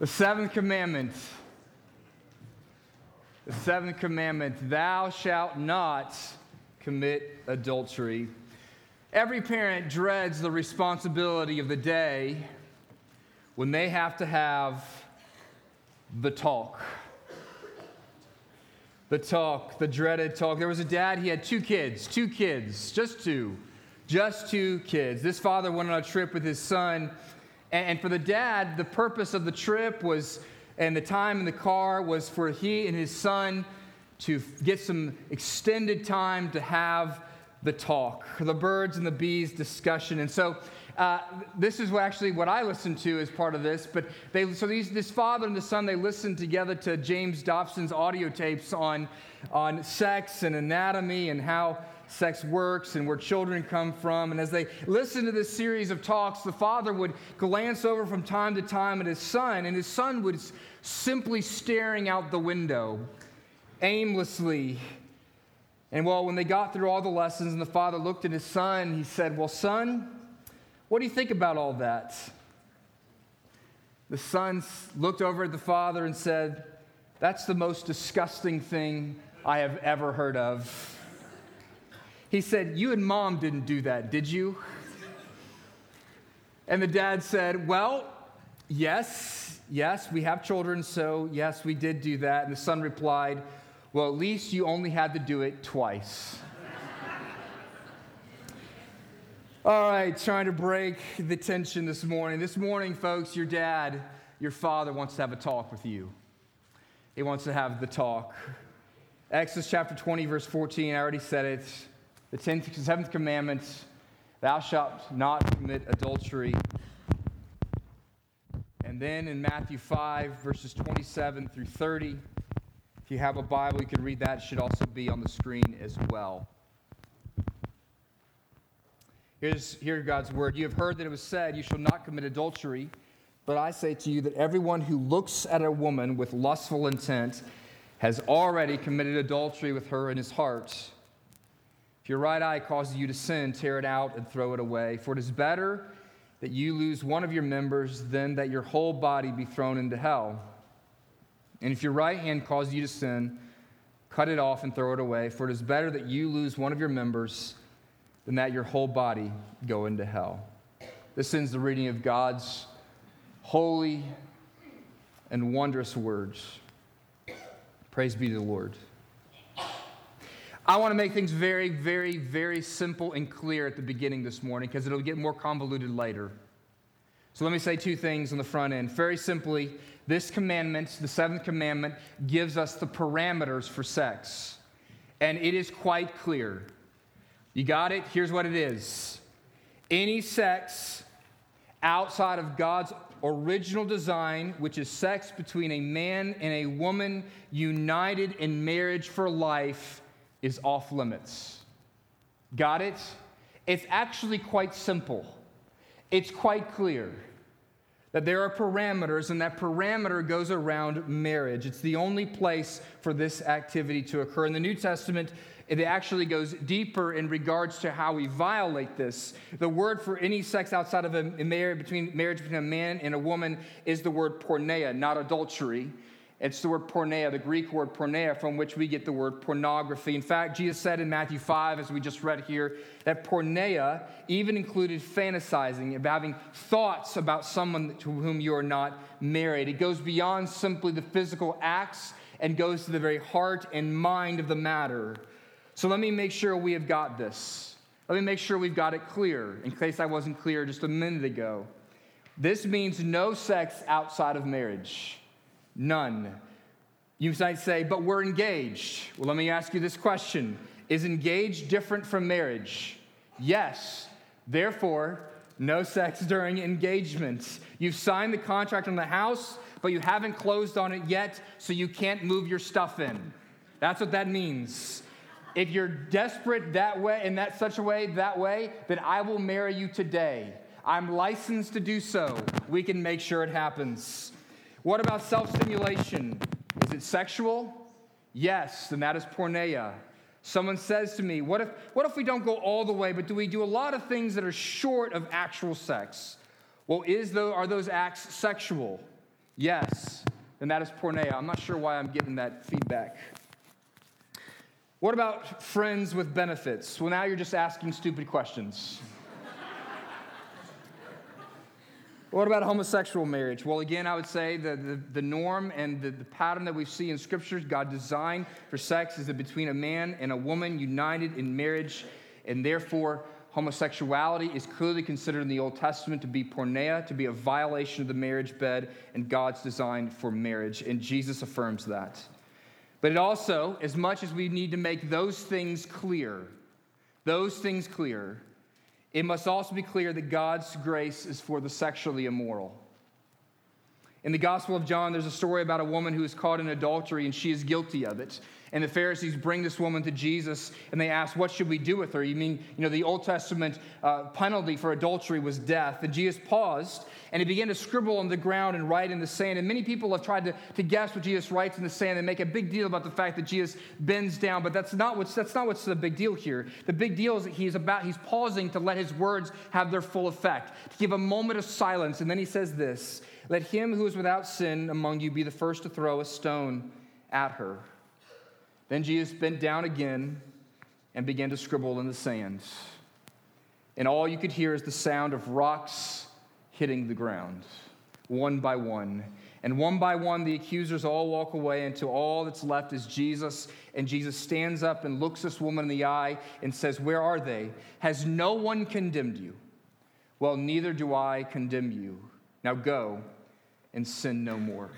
The seventh commandment. The seventh commandment Thou shalt not commit adultery. Every parent dreads the responsibility of the day when they have to have the talk. The talk, the dreaded talk. There was a dad, he had two kids, two kids, just two, just two kids. This father went on a trip with his son and, for the dad, the purpose of the trip was, and the time in the car was for he and his son to get some extended time to have the talk, the birds and the bees discussion. And so uh, this is what actually what I listened to as part of this. But they, so these, this father and the son, they listened together to James Dobson's audio tapes on, on sex and anatomy and how sex works and where children come from. And as they listened to this series of talks, the father would glance over from time to time at his son, and his son was simply staring out the window aimlessly. And well, when they got through all the lessons and the father looked at his son, he said, Well, son, what do you think about all that? The son looked over at the father and said, That's the most disgusting thing I have ever heard of. He said, You and mom didn't do that, did you? And the dad said, Well, yes, yes, we have children, so yes, we did do that. And the son replied, Well, at least you only had to do it twice. All right, trying to break the tension this morning. This morning, folks, your dad, your father wants to have a talk with you. He wants to have the talk. Exodus chapter 20, verse 14, I already said it the tenth, seventh commandment thou shalt not commit adultery. And then in Matthew 5, verses 27 through 30, if you have a Bible, you can read that. It should also be on the screen as well. Here's, here's God's word. You have heard that it was said, You shall not commit adultery. But I say to you that everyone who looks at a woman with lustful intent has already committed adultery with her in his heart. If your right eye causes you to sin, tear it out and throw it away. For it is better that you lose one of your members than that your whole body be thrown into hell. And if your right hand causes you to sin, cut it off and throw it away. For it is better that you lose one of your members than that your whole body go into hell. This ends the reading of God's holy and wondrous words. Praise be to the Lord. I want to make things very, very, very simple and clear at the beginning this morning because it'll get more convoluted later. So let me say two things on the front end. Very simply, this commandment, the seventh commandment, gives us the parameters for sex. And it is quite clear. You got it? Here's what it is any sex outside of God's original design, which is sex between a man and a woman united in marriage for life is off limits. Got it? It's actually quite simple. It's quite clear that there are parameters, and that parameter goes around marriage. It's the only place for this activity to occur. In the New Testament, it actually goes deeper in regards to how we violate this. The word for any sex outside of a marriage between marriage between a man and a woman is the word porneia, not adultery. It's the word porneia, the Greek word porneia, from which we get the word pornography. In fact, Jesus said in Matthew 5, as we just read here, that porneia even included fantasizing, about having thoughts about someone to whom you are not married. It goes beyond simply the physical acts and goes to the very heart and mind of the matter. So let me make sure we have got this. Let me make sure we've got it clear, in case I wasn't clear just a minute ago. This means no sex outside of marriage. None. You might say, but we're engaged. Well, let me ask you this question Is engaged different from marriage? Yes. Therefore, no sex during engagement. You've signed the contract on the house, but you haven't closed on it yet, so you can't move your stuff in. That's what that means. If you're desperate that way, in that such a way, that way, then I will marry you today. I'm licensed to do so. We can make sure it happens. What about self stimulation? Is it sexual? Yes, and that is porneia. Someone says to me, what if, what if we don't go all the way, but do we do a lot of things that are short of actual sex? Well, is those, are those acts sexual? Yes, then that is porneia. I'm not sure why I'm getting that feedback. What about friends with benefits? Well, now you're just asking stupid questions. What about homosexual marriage? Well, again, I would say the, the, the norm and the, the, pattern that we see in scriptures, God designed for sex is that between a man and a woman united in marriage, and therefore homosexuality is clearly considered in the Old Testament to be porneia, to be a violation of the marriage bed and God's design for marriage. And Jesus affirms that. But it also, as much as we need to make those things clear, those things clear, it must also be clear that God's grace is for the sexually immoral. In the Gospel of John, there's a story about a woman who is caught in adultery and she is guilty of it. And the Pharisees bring this woman to Jesus and they ask, What should we do with her? You mean, you know, the Old Testament uh, penalty for adultery was death. And Jesus paused and he began to scribble on the ground and write in the sand. And many people have tried to, to guess what Jesus writes in the sand and make a big deal about the fact that Jesus bends down. But that's not what's, that's not what's the big deal here. The big deal is that he's about, he's pausing to let his words have their full effect, to give a moment of silence. And then he says this Let him who is without sin among you be the first to throw a stone at her. Then Jesus bent down again and began to scribble in the sand. And all you could hear is the sound of rocks hitting the ground, one by one. And one by one, the accusers all walk away until all that's left is Jesus. And Jesus stands up and looks this woman in the eye and says, Where are they? Has no one condemned you? Well, neither do I condemn you. Now go and sin no more.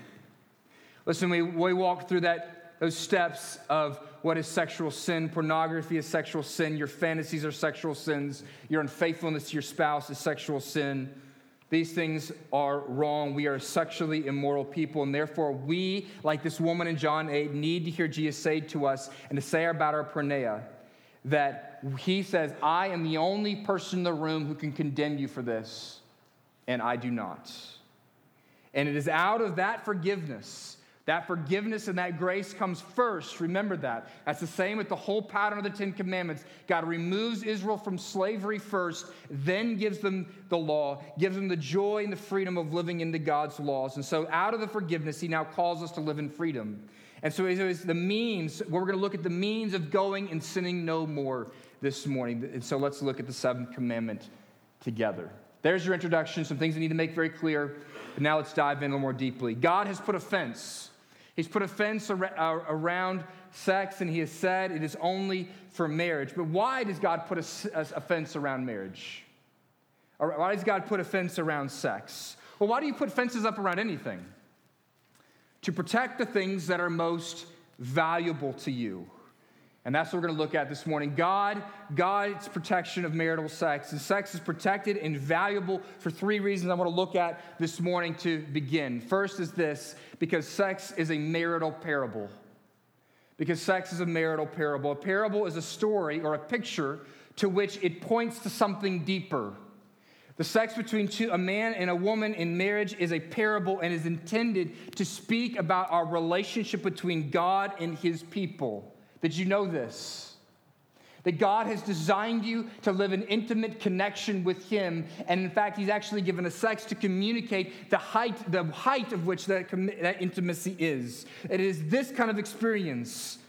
Listen, we, we walk through that those steps of what is sexual sin. Pornography is sexual sin. Your fantasies are sexual sins. Your unfaithfulness to your spouse is sexual sin. These things are wrong. We are sexually immoral people, and therefore we, like this woman in John 8, need to hear Jesus say to us and to say about our porneia that he says, I am the only person in the room who can condemn you for this, and I do not. And it is out of that forgiveness that forgiveness and that grace comes first. Remember that. That's the same with the whole pattern of the Ten Commandments. God removes Israel from slavery first, then gives them the law, gives them the joy and the freedom of living into God's laws. And so, out of the forgiveness, He now calls us to live in freedom. And so, it's the means, we're going to look at the means of going and sinning no more this morning. And so, let's look at the seventh commandment together. There's your introduction, some things I need to make very clear. But now let's dive in a little more deeply. God has put a fence He's put a fence uh, around sex and he has said it is only for marriage. But why does God put a, a fence around marriage? Why does God put a fence around sex? Well, why do you put fences up around anything? To protect the things that are most valuable to you. And that's what we're going to look at this morning. God, God's protection of marital sex. And sex is protected and valuable for three reasons I want to look at this morning to begin. First is this because sex is a marital parable. Because sex is a marital parable. A parable is a story or a picture to which it points to something deeper. The sex between two, a man and a woman in marriage is a parable and is intended to speak about our relationship between God and his people. Did you know this? That God has designed you to live an intimate connection with Him. And in fact, He's actually given us sex to communicate the height, the height of which that, that intimacy is. It is this kind of experience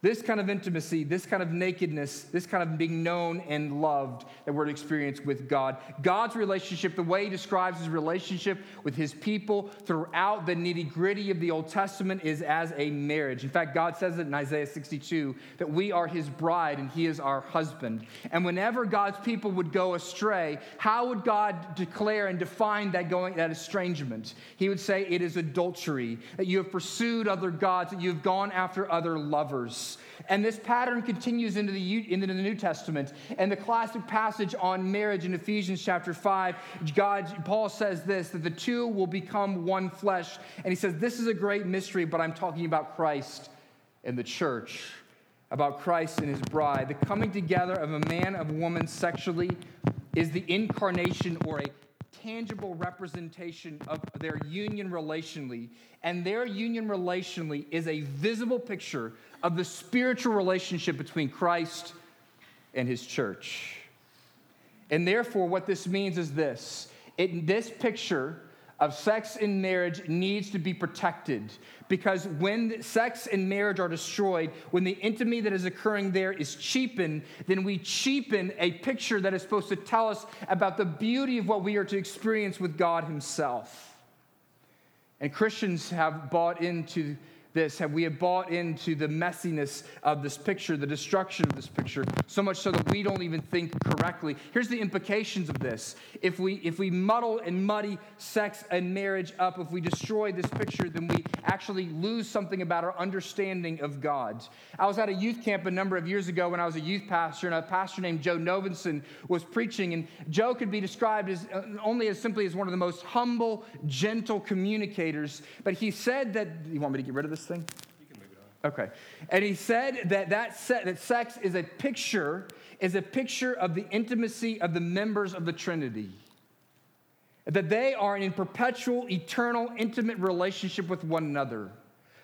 this kind of intimacy, this kind of nakedness, this kind of being known and loved that we're to experience with God. God's relationship, the way he describes his relationship with his people throughout the nitty gritty of the Old Testament is as a marriage. In fact, God says it in Isaiah 62 that we are his bride and he is our husband. And whenever God's people would go astray, how would God declare and define that going that estrangement? He would say it is adultery, that you have pursued other gods, that you have gone after other lovers. And this pattern continues into the, into the New Testament. And the classic passage on marriage in Ephesians chapter 5, God, Paul says this that the two will become one flesh. And he says, This is a great mystery, but I'm talking about Christ and the church, about Christ and his bride. The coming together of a man a woman sexually is the incarnation or a tangible representation of their union relationally. And their union relationally is a visible picture of the spiritual relationship between Christ and his church. And therefore, what this means is this it, this picture of sex and marriage needs to be protected because when sex and marriage are destroyed, when the intimacy that is occurring there is cheapened, then we cheapen a picture that is supposed to tell us about the beauty of what we are to experience with God Himself. And Christians have bought into this, have we bought into the messiness of this picture, the destruction of this picture, so much so that we don't even think correctly. Here's the implications of this. If we if we muddle and muddy sex and marriage up, if we destroy this picture, then we actually lose something about our understanding of God. I was at a youth camp a number of years ago when I was a youth pastor, and a pastor named Joe Novenson was preaching, and Joe could be described as uh, only as simply as one of the most humble, gentle communicators. But he said that you want me to get rid of this thing? It on. Okay. And he said that that, se- that sex is a picture, is a picture of the intimacy of the members of the Trinity. That they are in perpetual, eternal, intimate relationship with one another.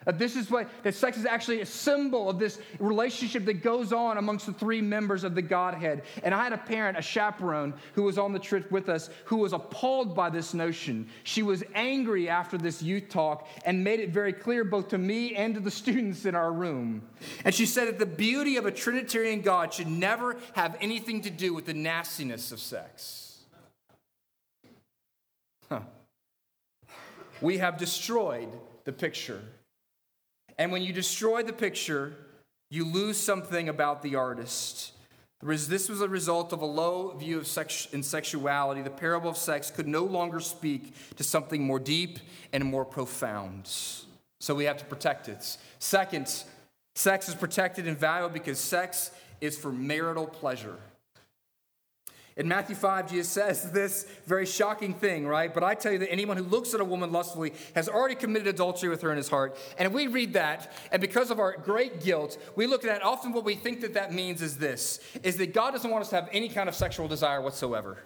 That this is what, that sex is actually a symbol of this relationship that goes on amongst the three members of the Godhead. And I had a parent, a chaperone, who was on the trip with us, who was appalled by this notion. She was angry after this youth talk and made it very clear both to me and to the students in our room. And she said that the beauty of a Trinitarian God should never have anything to do with the nastiness of sex. Huh. We have destroyed the picture and when you destroy the picture, you lose something about the artist. This was a result of a low view of sex and sexuality. The parable of sex could no longer speak to something more deep and more profound. So we have to protect it. Second, sex is protected and valuable because sex is for marital pleasure. In Matthew 5, Jesus says this very shocking thing, right? But I tell you that anyone who looks at a woman lustfully has already committed adultery with her in his heart. And if we read that, and because of our great guilt, we look at that, often what we think that that means is this, is that God doesn't want us to have any kind of sexual desire whatsoever.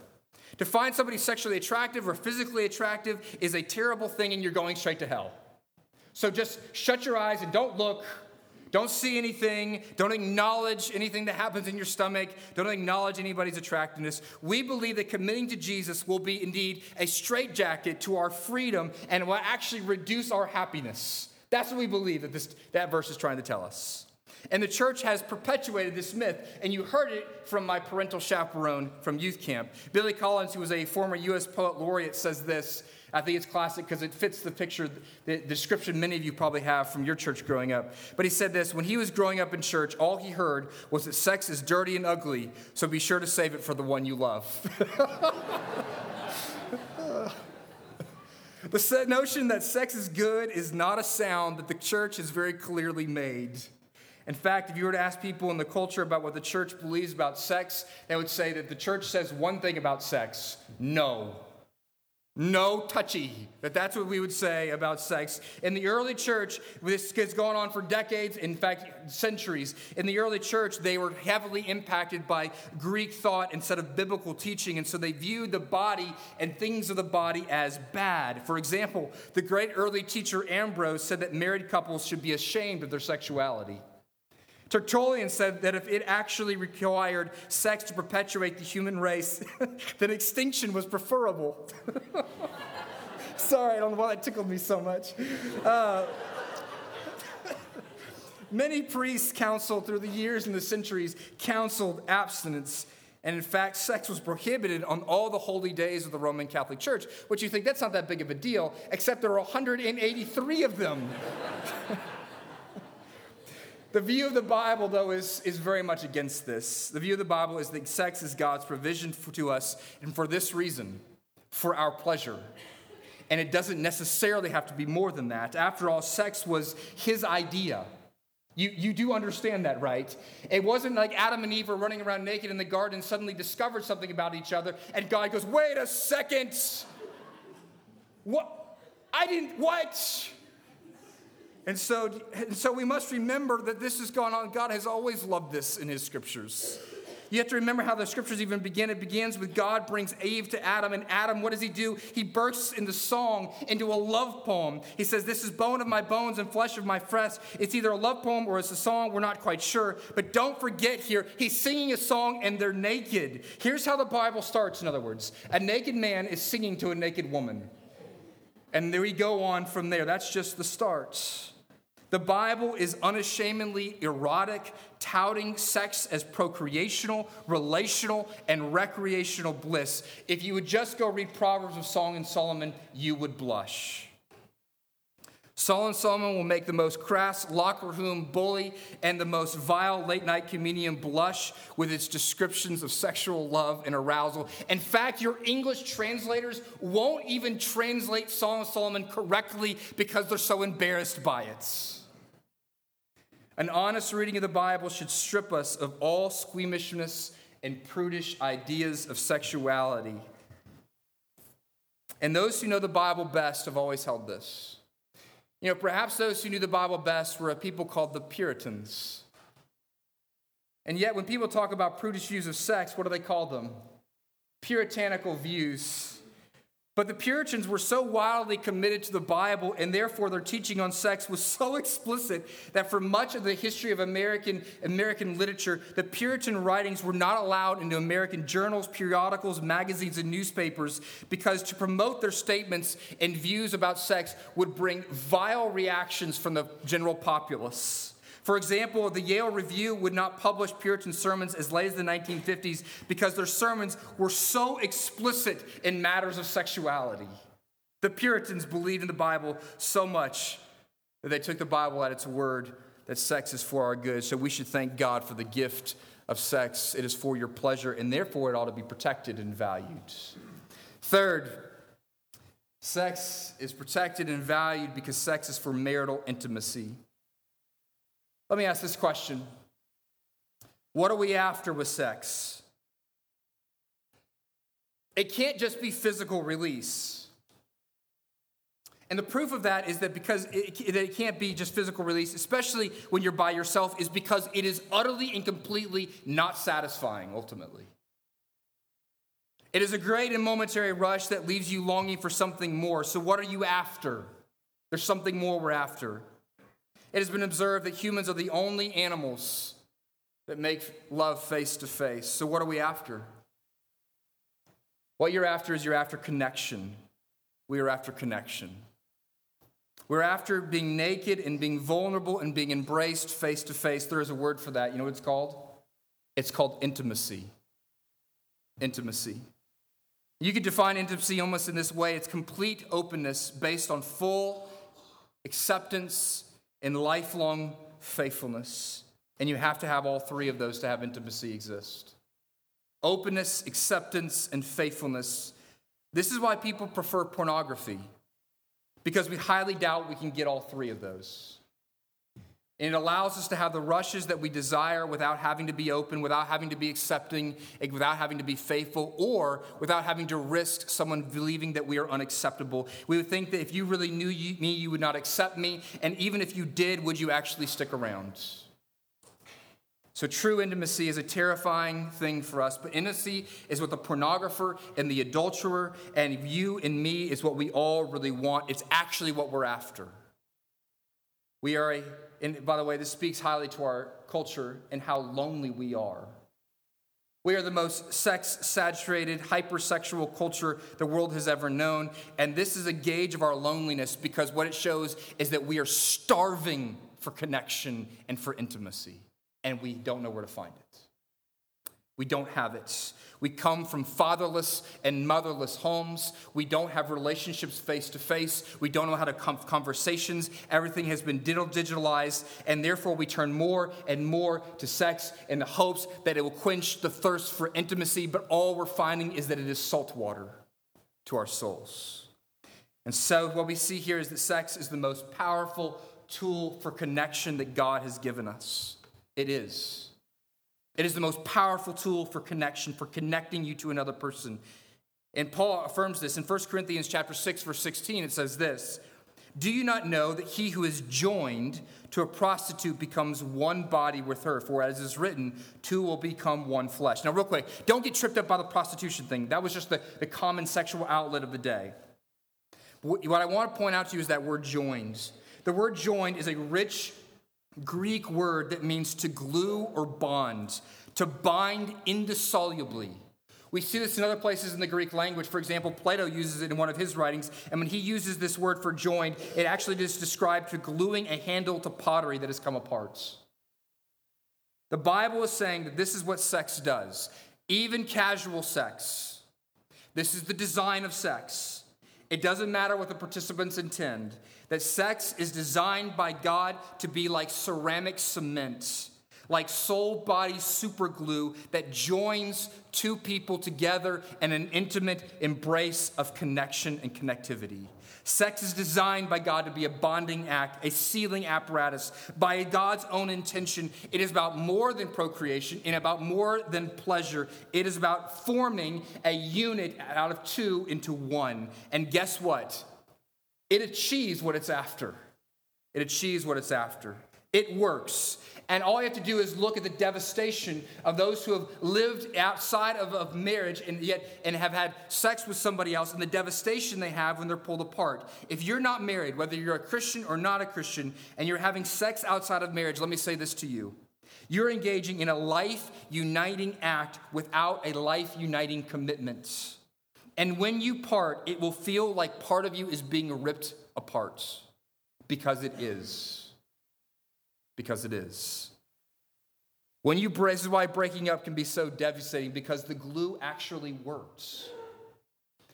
To find somebody sexually attractive or physically attractive is a terrible thing and you're going straight to hell. So just shut your eyes and don't look don't see anything. Don't acknowledge anything that happens in your stomach. Don't acknowledge anybody's attractiveness. We believe that committing to Jesus will be indeed a straitjacket to our freedom and will actually reduce our happiness. That's what we believe that this, that verse is trying to tell us. And the church has perpetuated this myth, and you heard it from my parental chaperone from youth camp. Billy Collins, who was a former U.S. poet laureate, says this I think it's classic because it fits the picture, the description many of you probably have from your church growing up. But he said this when he was growing up in church, all he heard was that sex is dirty and ugly, so be sure to save it for the one you love. the notion that sex is good is not a sound that the church has very clearly made. In fact, if you were to ask people in the culture about what the church believes about sex, they would say that the church says one thing about sex no. No touchy. That that's what we would say about sex. In the early church, this has gone on for decades, in fact, centuries. In the early church, they were heavily impacted by Greek thought instead of biblical teaching, and so they viewed the body and things of the body as bad. For example, the great early teacher Ambrose said that married couples should be ashamed of their sexuality. Tertullian said that if it actually required sex to perpetuate the human race, then extinction was preferable. Sorry, I don't know why that tickled me so much. Uh, many priests counseled through the years and the centuries, counseled abstinence. And in fact, sex was prohibited on all the holy days of the Roman Catholic Church, which you think that's not that big of a deal, except there are 183 of them. The view of the Bible, though, is, is very much against this. The view of the Bible is that sex is God's provision for, to us, and for this reason, for our pleasure. And it doesn't necessarily have to be more than that. After all, sex was his idea. You, you do understand that, right? It wasn't like Adam and Eve were running around naked in the garden suddenly discovered something about each other, and God goes, wait a second. What? I didn't, what? And so, and so we must remember that this has gone on. God has always loved this in his scriptures. You have to remember how the scriptures even begin. It begins with God brings Eve to Adam, and Adam, what does he do? He bursts into song, into a love poem. He says, This is bone of my bones and flesh of my flesh. It's either a love poem or it's a song, we're not quite sure. But don't forget here, he's singing a song and they're naked. Here's how the Bible starts, in other words a naked man is singing to a naked woman. And then we go on from there. That's just the start. The Bible is unashamedly erotic, touting sex as procreational, relational, and recreational bliss. If you would just go read Proverbs of Song and Solomon, you would blush. Song and Solomon will make the most crass locker room bully and the most vile late night comedian blush with its descriptions of sexual love and arousal. In fact, your English translators won't even translate Song and Solomon correctly because they're so embarrassed by it. An honest reading of the Bible should strip us of all squeamishness and prudish ideas of sexuality. And those who know the Bible best have always held this. You know, perhaps those who knew the Bible best were a people called the Puritans. And yet, when people talk about prudish views of sex, what do they call them? Puritanical views. But the Puritans were so wildly committed to the Bible, and therefore their teaching on sex was so explicit that for much of the history of American, American literature, the Puritan writings were not allowed into American journals, periodicals, magazines, and newspapers because to promote their statements and views about sex would bring vile reactions from the general populace. For example, the Yale Review would not publish Puritan sermons as late as the 1950s because their sermons were so explicit in matters of sexuality. The Puritans believed in the Bible so much that they took the Bible at its word that sex is for our good. So we should thank God for the gift of sex. It is for your pleasure, and therefore it ought to be protected and valued. Third, sex is protected and valued because sex is for marital intimacy. Let me ask this question What are we after with sex? It can't just be physical release. And the proof of that is that because it, it, can't be just physical release, especially when you're by yourself, is because it is utterly and completely not satisfying ultimately. It is a great and momentary rush that leaves you longing for something more. So, what are you after? There's something more we're after. It has been observed that humans are the only animals that make love face to face. So, what are we after? What you're after is you're after connection. We are after connection. We're after being naked and being vulnerable and being embraced face to face. There is a word for that. You know what it's called? It's called intimacy. Intimacy. You could define intimacy almost in this way it's complete openness based on full acceptance and lifelong faithfulness. And you have to have all three of those to have intimacy exist openness, acceptance, and faithfulness. This is why people prefer pornography, because we highly doubt we can get all three of those. And it allows us to have the rushes that we desire without having to be open, without having to be accepting, without having to be faithful, or without having to risk someone believing that we are unacceptable. We would think that if you really knew me, you would not accept me. And even if you did, would you actually stick around? So, true intimacy is a terrifying thing for us, but intimacy is what the pornographer and the adulterer and you and me is what we all really want. It's actually what we're after. We are a and by the way, this speaks highly to our culture and how lonely we are. We are the most sex saturated, hypersexual culture the world has ever known. And this is a gauge of our loneliness because what it shows is that we are starving for connection and for intimacy, and we don't know where to find it. We don't have it. We come from fatherless and motherless homes. We don't have relationships face to face. We don't know how to have conversations. Everything has been digitalized, and therefore we turn more and more to sex in the hopes that it will quench the thirst for intimacy, but all we're finding is that it is salt water to our souls. And so, what we see here is that sex is the most powerful tool for connection that God has given us. It is. It is the most powerful tool for connection, for connecting you to another person. And Paul affirms this in 1 Corinthians chapter 6 verse 16 it says this, "Do you not know that he who is joined to a prostitute becomes one body with her, for as is written, two will become one flesh." Now real quick, don't get tripped up by the prostitution thing. That was just the, the common sexual outlet of the day. What I want to point out to you is that word joined. The word joined is a rich Greek word that means to glue or bond, to bind indissolubly. We see this in other places in the Greek language. For example, Plato uses it in one of his writings, and when he uses this word for joined, it actually just describes to gluing a handle to pottery that has come apart. The Bible is saying that this is what sex does, even casual sex. This is the design of sex. It doesn't matter what the participants intend, that sex is designed by God to be like ceramic cement like soul body superglue that joins two people together in an intimate embrace of connection and connectivity. Sex is designed by God to be a bonding act, a sealing apparatus. By God's own intention, it is about more than procreation and about more than pleasure. It is about forming a unit out of two into one. And guess what? It achieves what it's after. It achieves what it's after. It works. And all you have to do is look at the devastation of those who have lived outside of, of marriage and yet and have had sex with somebody else and the devastation they have when they're pulled apart. If you're not married, whether you're a Christian or not a Christian, and you're having sex outside of marriage, let me say this to you. You're engaging in a life uniting act without a life uniting commitment. And when you part, it will feel like part of you is being ripped apart because it is because it is. When you break, this is why breaking up can be so devastating because the glue actually works.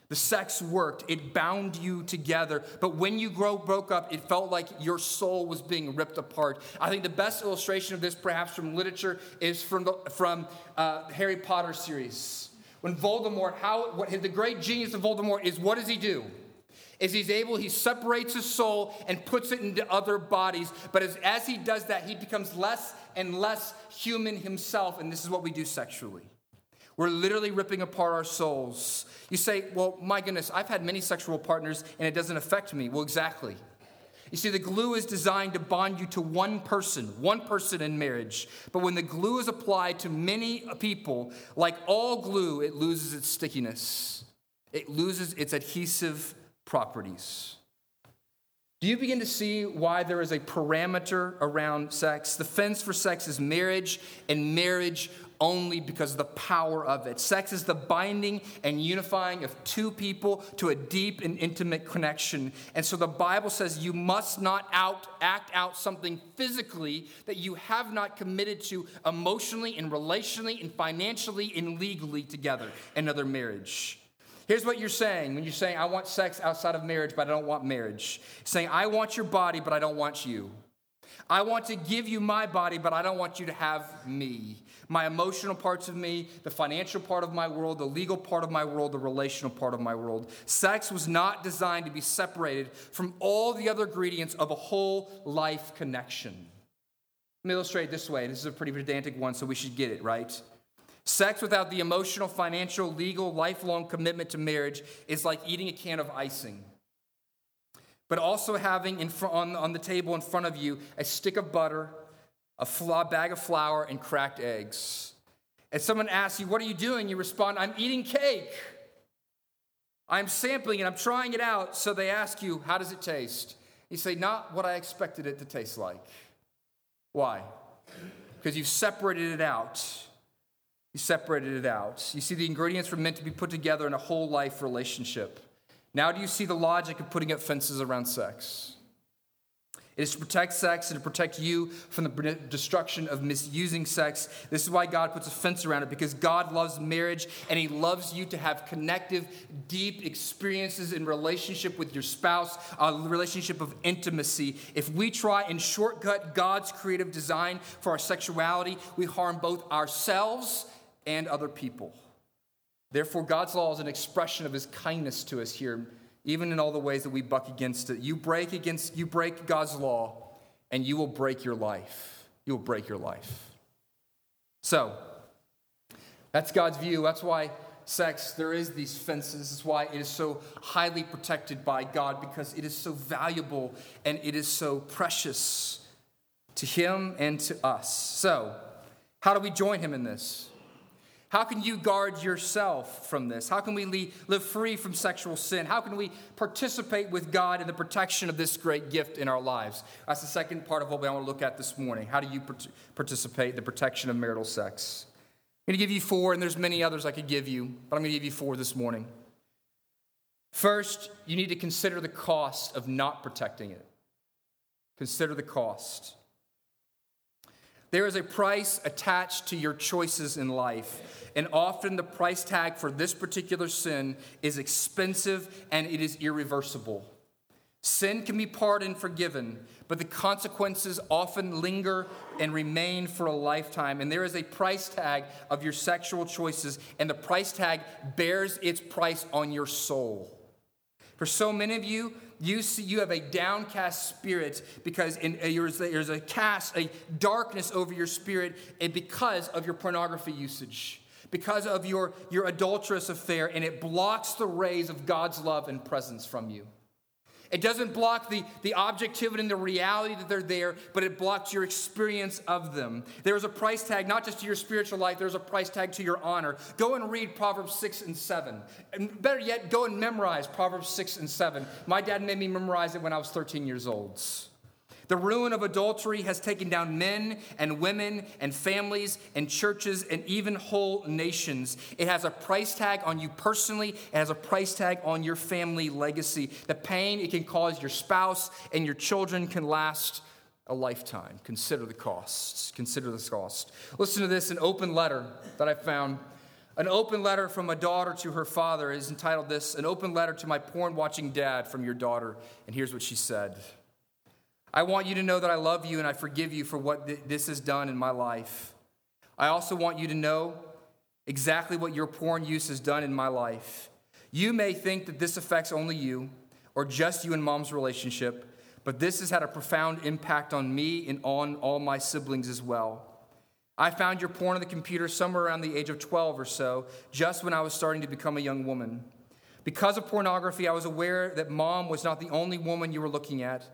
The sex worked, it bound you together. But when you grow, broke up, it felt like your soul was being ripped apart. I think the best illustration of this, perhaps from literature, is from the from, uh, Harry Potter series. When Voldemort, how what, the great genius of Voldemort is, what does he do? Is he's able, he separates his soul and puts it into other bodies. But as, as he does that, he becomes less and less human himself. And this is what we do sexually. We're literally ripping apart our souls. You say, well, my goodness, I've had many sexual partners and it doesn't affect me. Well, exactly. You see, the glue is designed to bond you to one person, one person in marriage. But when the glue is applied to many people, like all glue, it loses its stickiness, it loses its adhesive properties. Do you begin to see why there is a parameter around sex? The fence for sex is marriage, and marriage only because of the power of it. Sex is the binding and unifying of two people to a deep and intimate connection. And so the Bible says you must not out, act out something physically that you have not committed to emotionally and relationally and financially and legally together. Another marriage. Here's what you're saying when you're saying, I want sex outside of marriage, but I don't want marriage. saying, I want your body, but I don't want you. I want to give you my body, but I don't want you to have me. My emotional parts of me, the financial part of my world, the legal part of my world, the relational part of my world. Sex was not designed to be separated from all the other ingredients of a whole life connection. Let me illustrate this way. This is a pretty pedantic one, so we should get it, right? Sex without the emotional, financial, legal, lifelong commitment to marriage is like eating a can of icing. But also having in front, on, on the table in front of you a stick of butter, a bag of flour, and cracked eggs. And someone asks you, What are you doing? You respond, I'm eating cake. I'm sampling it, I'm trying it out. So they ask you, How does it taste? You say, Not what I expected it to taste like. Why? Because you've separated it out. He separated it out. You see, the ingredients were meant to be put together in a whole life relationship. Now, do you see the logic of putting up fences around sex? It is to protect sex and to protect you from the destruction of misusing sex. This is why God puts a fence around it because God loves marriage and He loves you to have connective, deep experiences in relationship with your spouse, a relationship of intimacy. If we try and shortcut God's creative design for our sexuality, we harm both ourselves and other people. Therefore, God's law is an expression of his kindness to us here, even in all the ways that we buck against it. You break against you break God's law, and you will break your life. You will break your life. So, that's God's view. That's why sex, there is these fences. This is why it is so highly protected by God, because it is so valuable and it is so precious to him and to us. So, how do we join him in this? How can you guard yourself from this? How can we live free from sexual sin? How can we participate with God in the protection of this great gift in our lives? That's the second part of what we want to look at this morning. How do you participate in the protection of marital sex? I'm going to give you four, and there's many others I could give you, but I'm going to give you four this morning. First, you need to consider the cost of not protecting it. Consider the cost. There is a price attached to your choices in life, and often the price tag for this particular sin is expensive and it is irreversible. Sin can be pardoned, forgiven, but the consequences often linger and remain for a lifetime. And there is a price tag of your sexual choices, and the price tag bears its price on your soul. For so many of you, you see you have a downcast spirit because in, uh, there's, there's a cast, a darkness over your spirit, and because of your pornography usage, because of your, your adulterous affair, and it blocks the rays of God's love and presence from you. It doesn't block the, the objectivity and the reality that they're there, but it blocks your experience of them. There's a price tag, not just to your spiritual life, there's a price tag to your honor. Go and read Proverbs 6 and 7. And better yet, go and memorize Proverbs 6 and 7. My dad made me memorize it when I was 13 years old. The ruin of adultery has taken down men and women and families and churches and even whole nations. It has a price tag on you personally, it has a price tag on your family legacy. The pain it can cause your spouse and your children can last a lifetime. Consider the costs. Consider the cost. Listen to this an open letter that I found. An open letter from a daughter to her father is entitled This An Open Letter to My Porn Watching Dad from Your Daughter. And here's what she said. I want you to know that I love you and I forgive you for what th- this has done in my life. I also want you to know exactly what your porn use has done in my life. You may think that this affects only you or just you and mom's relationship, but this has had a profound impact on me and on all my siblings as well. I found your porn on the computer somewhere around the age of 12 or so, just when I was starting to become a young woman. Because of pornography, I was aware that mom was not the only woman you were looking at.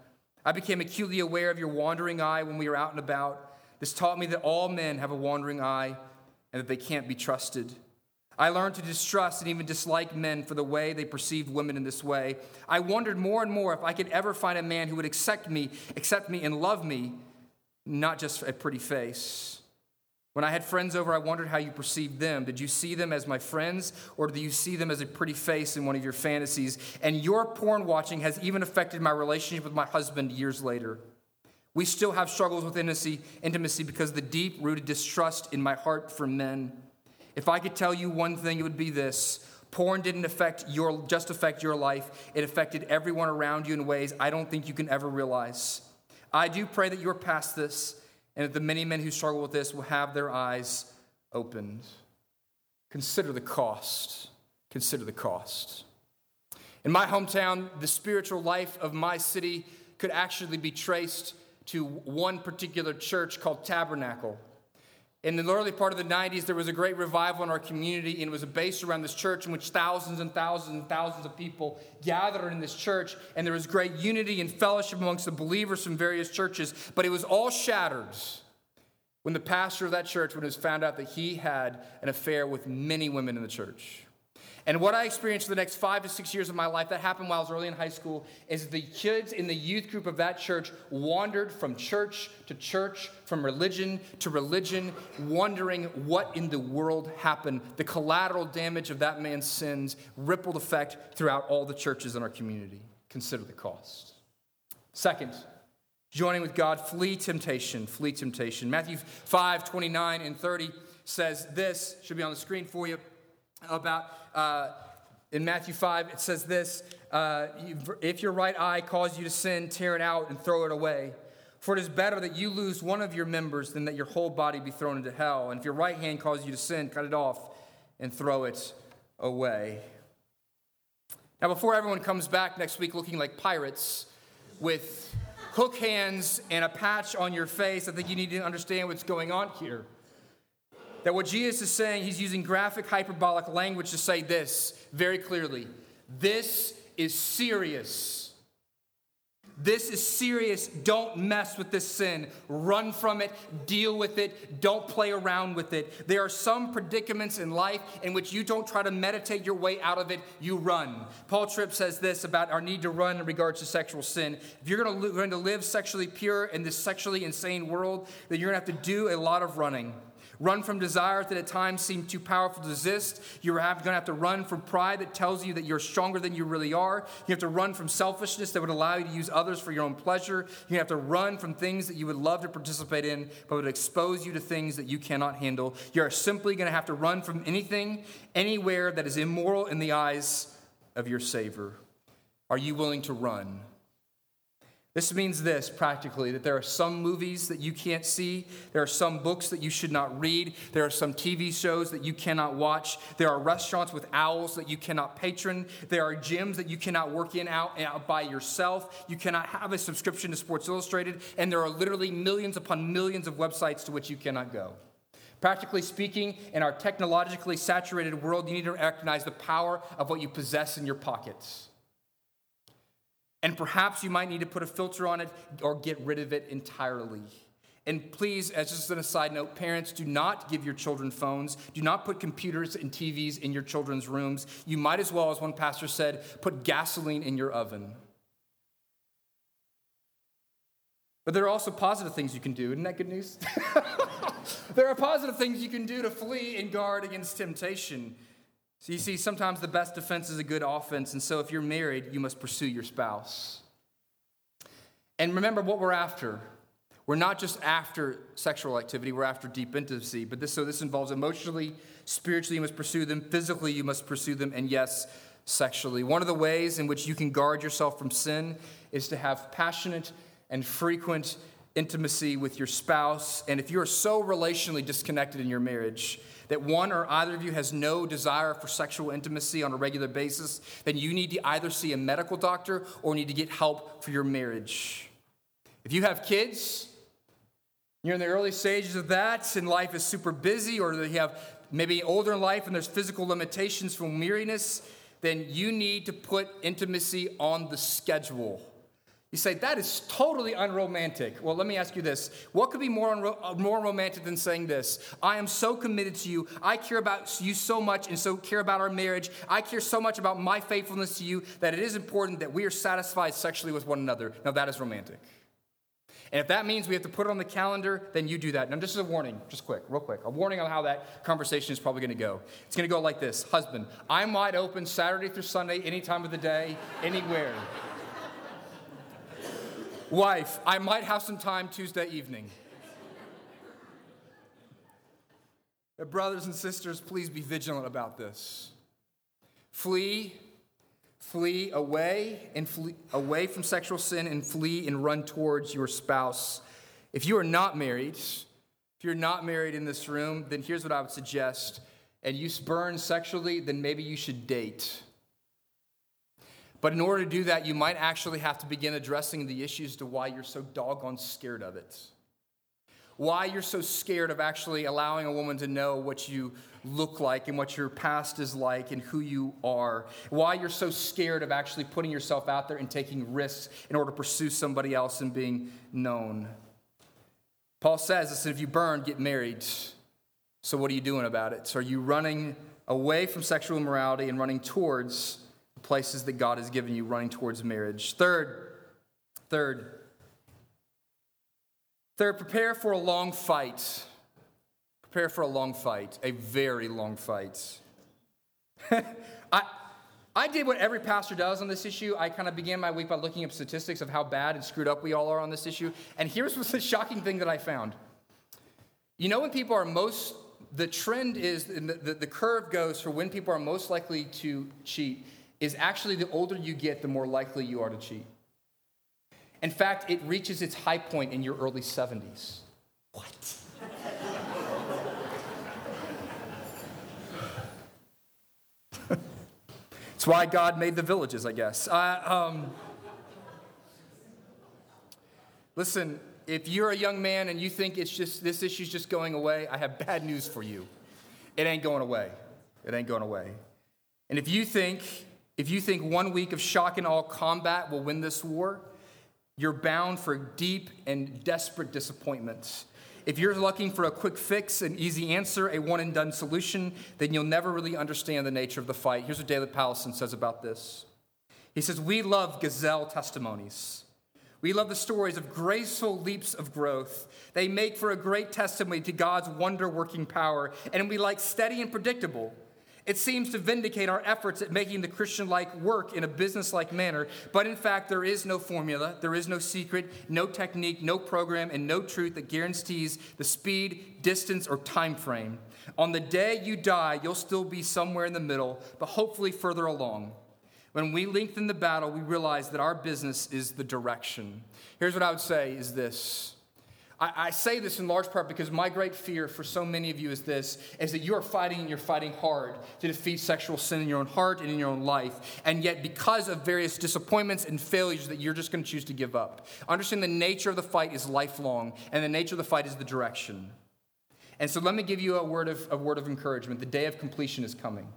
I became acutely aware of your wandering eye when we were out and about. This taught me that all men have a wandering eye and that they can't be trusted. I learned to distrust and even dislike men for the way they perceived women in this way. I wondered more and more if I could ever find a man who would accept me, accept me and love me, not just a pretty face. When I had friends over, I wondered how you perceived them. Did you see them as my friends, or do you see them as a pretty face in one of your fantasies? And your porn watching has even affected my relationship with my husband years later. We still have struggles with intimacy, because of the deep rooted distrust in my heart for men. If I could tell you one thing, it would be this porn didn't affect your, just affect your life, it affected everyone around you in ways I don't think you can ever realize. I do pray that you're past this and that the many men who struggle with this will have their eyes opened. Consider the cost. Consider the cost. In my hometown, the spiritual life of my city could actually be traced to one particular church called Tabernacle. In the early part of the 90s, there was a great revival in our community, and it was based around this church in which thousands and thousands and thousands of people gathered in this church, and there was great unity and fellowship amongst the believers from various churches. But it was all shattered when the pastor of that church, when it was found out that he had an affair with many women in the church. And what I experienced for the next five to six years of my life, that happened while I was early in high school, is the kids in the youth group of that church wandered from church to church, from religion to religion, wondering what in the world happened. The collateral damage of that man's sins rippled effect throughout all the churches in our community. Consider the cost. Second, joining with God, flee temptation, flee temptation. Matthew 5, 29 and 30 says this, should be on the screen for you about uh, in Matthew 5, it says this uh, If your right eye causes you to sin, tear it out and throw it away. For it is better that you lose one of your members than that your whole body be thrown into hell. And if your right hand causes you to sin, cut it off and throw it away. Now, before everyone comes back next week looking like pirates with hook hands and a patch on your face, I think you need to understand what's going on here. That what Jesus is saying, he's using graphic hyperbolic language to say this very clearly. This is serious. This is serious. Don't mess with this sin. Run from it. Deal with it. Don't play around with it. There are some predicaments in life in which you don't try to meditate your way out of it, you run. Paul Tripp says this about our need to run in regards to sexual sin. If you're going to live sexually pure in this sexually insane world, then you're going to have to do a lot of running. Run from desires that at times seem too powerful to resist. You're going to have to run from pride that tells you that you're stronger than you really are. You have to run from selfishness that would allow you to use others for your own pleasure. You have to run from things that you would love to participate in, but would expose you to things that you cannot handle. You are simply going to have to run from anything, anywhere that is immoral in the eyes of your Savior. Are you willing to run? This means this practically that there are some movies that you can't see, there are some books that you should not read, there are some TV shows that you cannot watch, there are restaurants with owls that you cannot patron, there are gyms that you cannot work in out, by yourself, you cannot have a subscription to Sports Illustrated, and there are literally millions upon millions of websites to which you cannot go. Practically speaking, in our technologically saturated world, you need to recognize the power of what you possess in your pockets. And perhaps you might need to put a filter on it or get rid of it entirely. And please, as just a side note, parents, do not give your children phones. Do not put computers and TVs in your children's rooms. You might as well, as one pastor said, put gasoline in your oven. But there are also positive things you can do. Isn't that good news? there are positive things you can do to flee and guard against temptation. So you see, sometimes the best defense is a good offense. And so if you're married, you must pursue your spouse. And remember what we're after. We're not just after sexual activity, we're after deep intimacy. But this so this involves emotionally, spiritually, you must pursue them, physically, you must pursue them, and yes, sexually. One of the ways in which you can guard yourself from sin is to have passionate and frequent intimacy with your spouse. And if you are so relationally disconnected in your marriage, that one or either of you has no desire for sexual intimacy on a regular basis, then you need to either see a medical doctor or need to get help for your marriage. If you have kids, you're in the early stages of that, and life is super busy, or you have maybe older in life and there's physical limitations from weariness, then you need to put intimacy on the schedule. You say, that is totally unromantic. Well, let me ask you this. What could be more, unro- uh, more romantic than saying this? I am so committed to you. I care about you so much and so care about our marriage. I care so much about my faithfulness to you that it is important that we are satisfied sexually with one another. Now, that is romantic. And if that means we have to put it on the calendar, then you do that. Now, just as a warning, just quick, real quick, a warning on how that conversation is probably going to go. It's going to go like this Husband, I'm wide open Saturday through Sunday, any time of the day, anywhere. Wife, I might have some time Tuesday evening. Brothers and sisters, please be vigilant about this. Flee, flee away and flee away from sexual sin and flee and run towards your spouse. If you are not married, if you're not married in this room, then here's what I would suggest. And you burn sexually, then maybe you should date. But in order to do that, you might actually have to begin addressing the issues to why you're so doggone scared of it. Why you're so scared of actually allowing a woman to know what you look like and what your past is like and who you are. Why you're so scared of actually putting yourself out there and taking risks in order to pursue somebody else and being known. Paul says, listen, if you burn, get married. So what are you doing about it? So are you running away from sexual immorality and running towards places that God has given you running towards marriage. Third, third, third, prepare for a long fight. Prepare for a long fight, a very long fight. I, I did what every pastor does on this issue. I kind of began my week by looking up statistics of how bad and screwed up we all are on this issue. And here's the shocking thing that I found. You know, when people are most, the trend is, the, the, the curve goes for when people are most likely to cheat is actually the older you get, the more likely you are to cheat. In fact, it reaches its high point in your early 70s. What? It's why God made the villages, I guess. Uh, um, listen, if you're a young man and you think it's just this issue's just going away, I have bad news for you. It ain't going away. It ain't going away. And if you think if you think one week of shock and awe combat will win this war, you're bound for deep and desperate disappointments. If you're looking for a quick fix, an easy answer, a one and done solution, then you'll never really understand the nature of the fight. Here's what David Powlison says about this He says, We love gazelle testimonies. We love the stories of graceful leaps of growth. They make for a great testimony to God's wonder working power, and we like steady and predictable. It seems to vindicate our efforts at making the Christian like work in a business like manner, but in fact, there is no formula, there is no secret, no technique, no program, and no truth that guarantees the speed, distance, or time frame. On the day you die, you'll still be somewhere in the middle, but hopefully further along. When we lengthen the battle, we realize that our business is the direction. Here's what I would say is this. I, I, say this in large part because my great fear for so many of you is this is that you are fighting and you're fighting hard to defeat sexual sin in your own heart and in your own life. And yet, because of various disappointments and failures, that you're just going to choose to give up. Understand the nature of the fight is lifelong, and the nature of the fight is the direction. And so let me give you a word of, a word of encouragement. The day of completion is coming.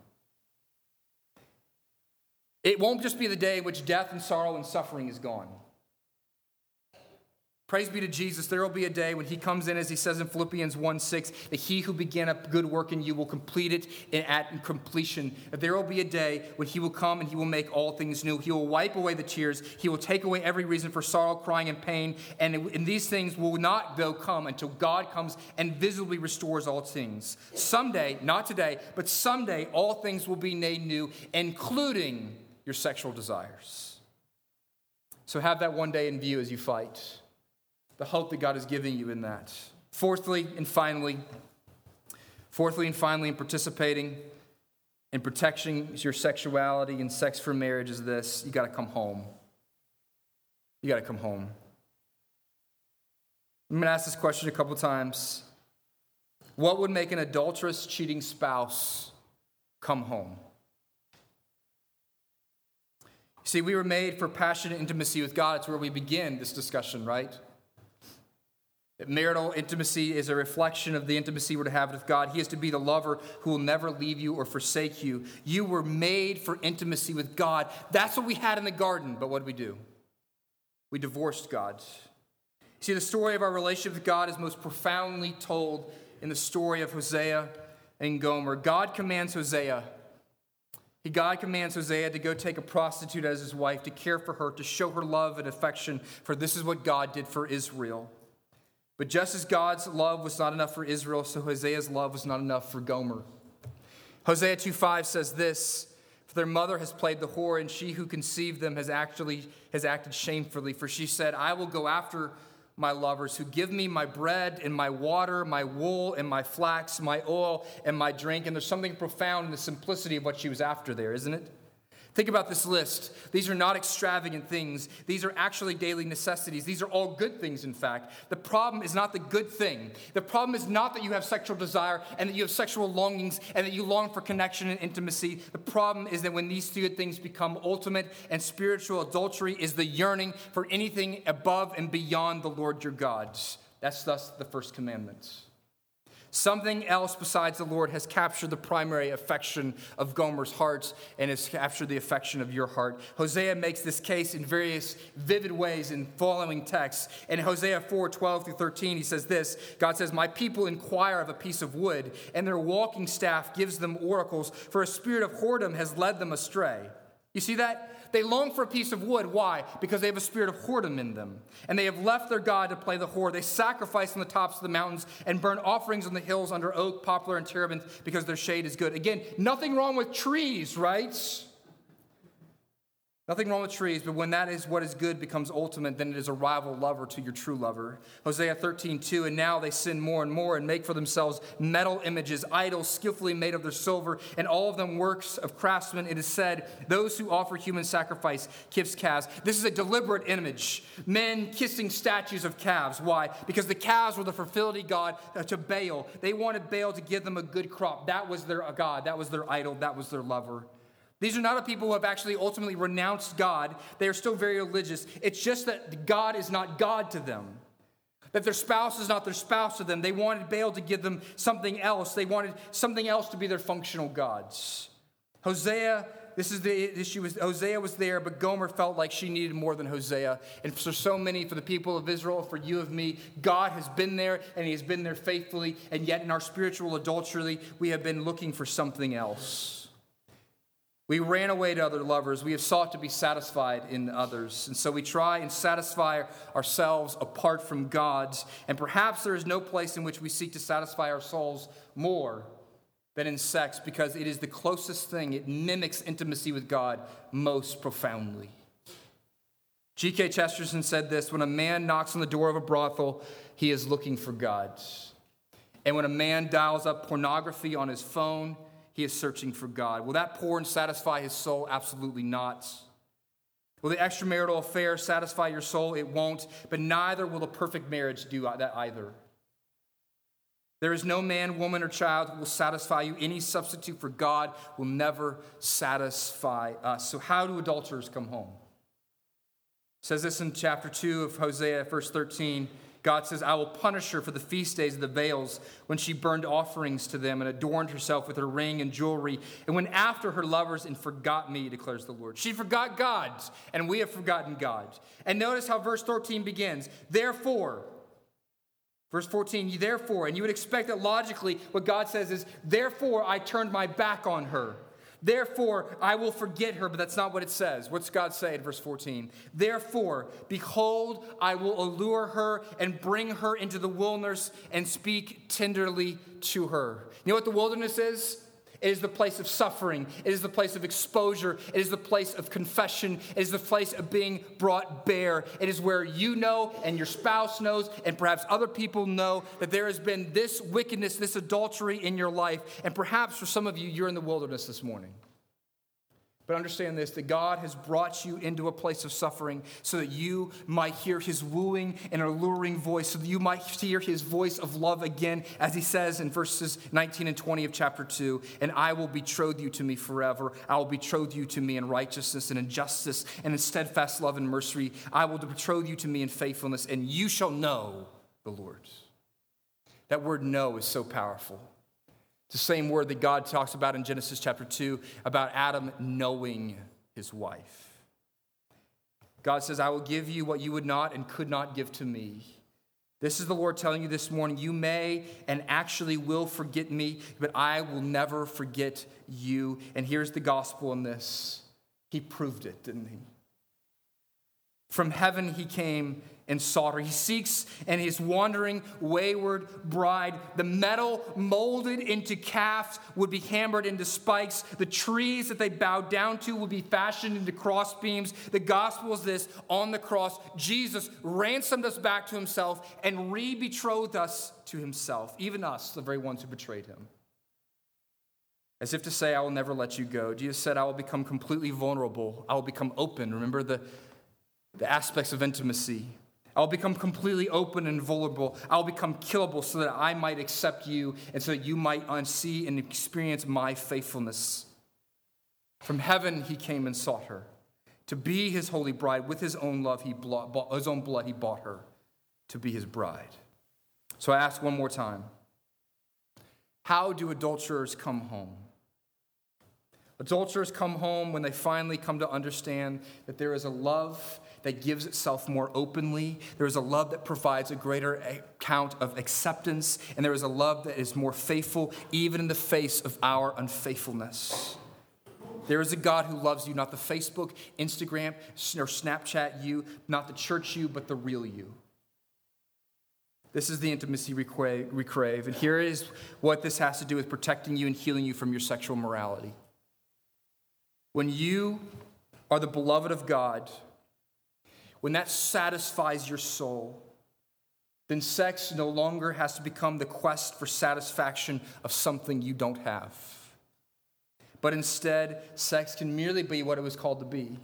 It won't just be the day in which death and sorrow and suffering is gone. Praise be to Jesus. There will be a day when he comes in, as he says in Philippians 1 6, that he who began a good work in you will complete it at completion. That there will be a day when he will come and he will make all things new. He will wipe away the tears. He will take away every reason for sorrow, crying, and pain. And, and these things will not, though, come until God comes and visibly restores all things. Someday, not today, but someday, all things will be made new, including your sexual desires. So have that one day in view as you fight the hope that God is giving you in that. Fourthly and finally, fourthly and finally, in participating in protecting your sexuality and sex for marriage is this you got to come home. You got to come home. I'm going to ask this question a couple times. What would make an adulterous, cheating spouse come home? See, we were made for passionate intimacy with God. It's where we begin this discussion, right? Marital intimacy is a reflection of the intimacy we're to have with God. He is to be the lover who will never leave you or forsake you. You were made for intimacy with God. That's what we had in the garden, but what did we do? We divorced God. See, the story of our relationship with God is most profoundly told in the story of Hosea and Gomer. God commands Hosea. God commands Hosea to go take a prostitute as his wife, to care for her, to show her love and affection, for this is what God did for Israel. But just as God's love was not enough for Israel, so Hosea's love was not enough for Gomer. Hosea 2:5 says this, for their mother has played the whore, and she who conceived them has actually has acted shamefully. For she said, I will go after my lovers who give me my bread and my water, my wool and my flax, my oil and my drink. And there's something profound in the simplicity of what she was after there, isn't it? Think about this list. These are not extravagant things. These are actually daily necessities. These are all good things, in fact. The problem is not the good thing. The problem is not that you have sexual desire and that you have sexual longings and that you long for connection and intimacy. The problem is that when these two things become ultimate and spiritual adultery is the yearning for anything above and beyond the Lord your God. That's thus the first commandment. Something else besides the Lord has captured the primary affection of Gomer's heart and has captured the affection of your heart. Hosea makes this case in various vivid ways in following texts. In Hosea 4 12 through 13, he says this God says, My people inquire of a piece of wood, and their walking staff gives them oracles, for a spirit of whoredom has led them astray. You see that? They long for a piece of wood. Why? Because they have a spirit of whoredom in them. And they have left their God to play the whore. They sacrifice on the tops of the mountains and burn offerings on the hills under oak, poplar, and terebinth because their shade is good. Again, nothing wrong with trees, right? Nothing wrong with trees, but when that is what is good becomes ultimate, then it is a rival lover to your true lover. Hosea 13, 2, and now they sin more and more and make for themselves metal images, idols skillfully made of their silver, and all of them works of craftsmen. It is said, those who offer human sacrifice kiss calves. This is a deliberate image. Men kissing statues of calves. Why? Because the calves were the fertility god to Baal. They wanted Baal to give them a good crop. That was their god, that was their idol, that was their lover. These are not a people who have actually ultimately renounced God. They are still very religious. It's just that God is not God to them. That their spouse is not their spouse to them. They wanted Baal to give them something else. They wanted something else to be their functional gods. Hosea, this is the issue. Hosea was there, but Gomer felt like she needed more than Hosea. And for so many, for the people of Israel, for you of me, God has been there and He has been there faithfully. And yet, in our spiritual adultery, we have been looking for something else. We ran away to other lovers. We have sought to be satisfied in others. And so we try and satisfy ourselves apart from God's. And perhaps there is no place in which we seek to satisfy our souls more than in sex because it is the closest thing. It mimics intimacy with God most profoundly. G.K. Chesterton said this When a man knocks on the door of a brothel, he is looking for God. And when a man dials up pornography on his phone, he is searching for God. Will that porn satisfy his soul? Absolutely not. Will the extramarital affair satisfy your soul? It won't, but neither will a perfect marriage do uh, that either. There is no man, woman, or child who will satisfy you. Any substitute for God will never satisfy us. So, how do adulterers come home? It says this in chapter 2 of Hosea, verse 13. God says, I will punish her for the feast days of the Baals when she burned offerings to them and adorned herself with her ring and jewelry, and went after her lovers and forgot me, declares the Lord. She forgot God, and we have forgotten God. And notice how verse 13 begins. Therefore, Verse 14, therefore, and you would expect that logically, what God says is, therefore I turned my back on her. Therefore, I will forget her, but that's not what it says. What's God say in verse 14? Therefore, behold, I will allure her and bring her into the wilderness and speak tenderly to her. You know what the wilderness is? It is the place of suffering. It is the place of exposure. It is the place of confession. It is the place of being brought bare. It is where you know and your spouse knows, and perhaps other people know that there has been this wickedness, this adultery in your life. And perhaps for some of you, you're in the wilderness this morning. But understand this that God has brought you into a place of suffering so that you might hear his wooing and alluring voice, so that you might hear his voice of love again, as he says in verses 19 and 20 of chapter 2 And I will betroth you to me forever. I will betroth you to me in righteousness and in justice and in steadfast love and mercy. I will betroth you to me in faithfulness, and you shall know the Lord. That word know is so powerful. The same word that God talks about in Genesis chapter 2 about Adam knowing his wife. God says, I will give you what you would not and could not give to me. This is the Lord telling you this morning you may and actually will forget me, but I will never forget you. And here's the gospel in this He proved it, didn't He? From heaven he came and her. He seeks and his wandering, wayward bride. The metal molded into calves would be hammered into spikes. The trees that they bowed down to would be fashioned into crossbeams. The gospel is this on the cross, Jesus ransomed us back to himself and re betrothed us to himself, even us, the very ones who betrayed him. As if to say, I will never let you go. Jesus said, I will become completely vulnerable. I will become open. Remember the the aspects of intimacy. I'll become completely open and vulnerable. I'll become killable so that I might accept you and so that you might see and experience my faithfulness. From heaven, he came and sought her. To be his holy bride, with his own love, he bought, his own blood, he bought her to be his bride. So I ask one more time How do adulterers come home? Adulterers come home when they finally come to understand that there is a love that gives itself more openly. There is a love that provides a greater account of acceptance. And there is a love that is more faithful, even in the face of our unfaithfulness. There is a God who loves you, not the Facebook, Instagram, or Snapchat you, not the church you, but the real you. This is the intimacy we crave. And here is what this has to do with protecting you and healing you from your sexual morality. When you are the beloved of God, when that satisfies your soul, then sex no longer has to become the quest for satisfaction of something you don't have. But instead, sex can merely be what it was called to be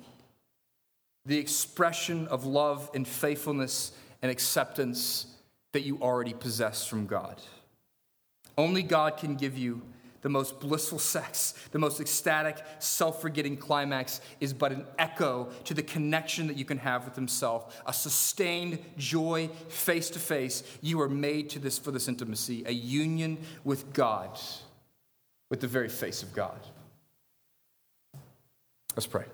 the expression of love and faithfulness and acceptance that you already possess from God. Only God can give you the most blissful sex, the most ecstatic, self forgetting climax is but an echo to the connection that you can have with Himself, a sustained joy face to face. You are made to this for this intimacy, a union with God, with the very face of God. Let's pray.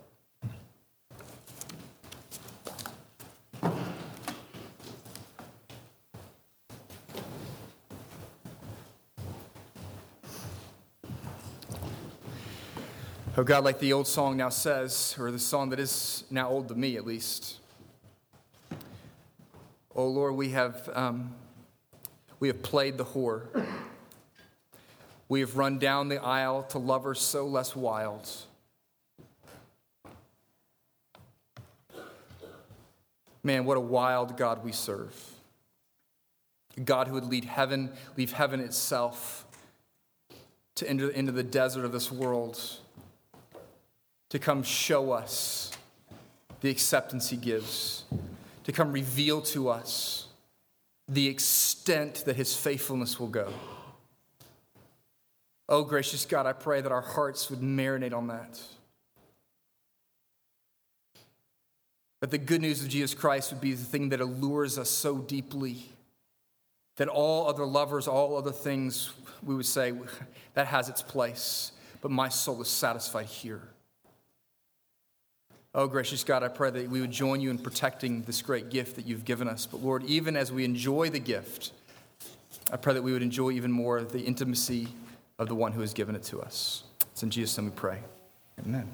Oh God, like the old song now says, or the song that is now old to me at least. Oh Lord, we have, um, we have played the whore. We have run down the aisle to lovers so less wild. Man, what a wild God we serve. A God who would lead heaven, leave heaven itself to enter into the desert of this world to come show us the acceptance he gives, to come reveal to us the extent that his faithfulness will go. Oh, gracious God, I pray that our hearts would marinate on that. That the good news of Jesus Christ would be the thing that allures us so deeply that all other lovers, all other things, we would say, that has its place, but my soul is satisfied here. Oh, gracious God, I pray that we would join you in protecting this great gift that you've given us. But Lord, even as we enjoy the gift, I pray that we would enjoy even more the intimacy of the one who has given it to us. It's in Jesus' name we pray. Amen.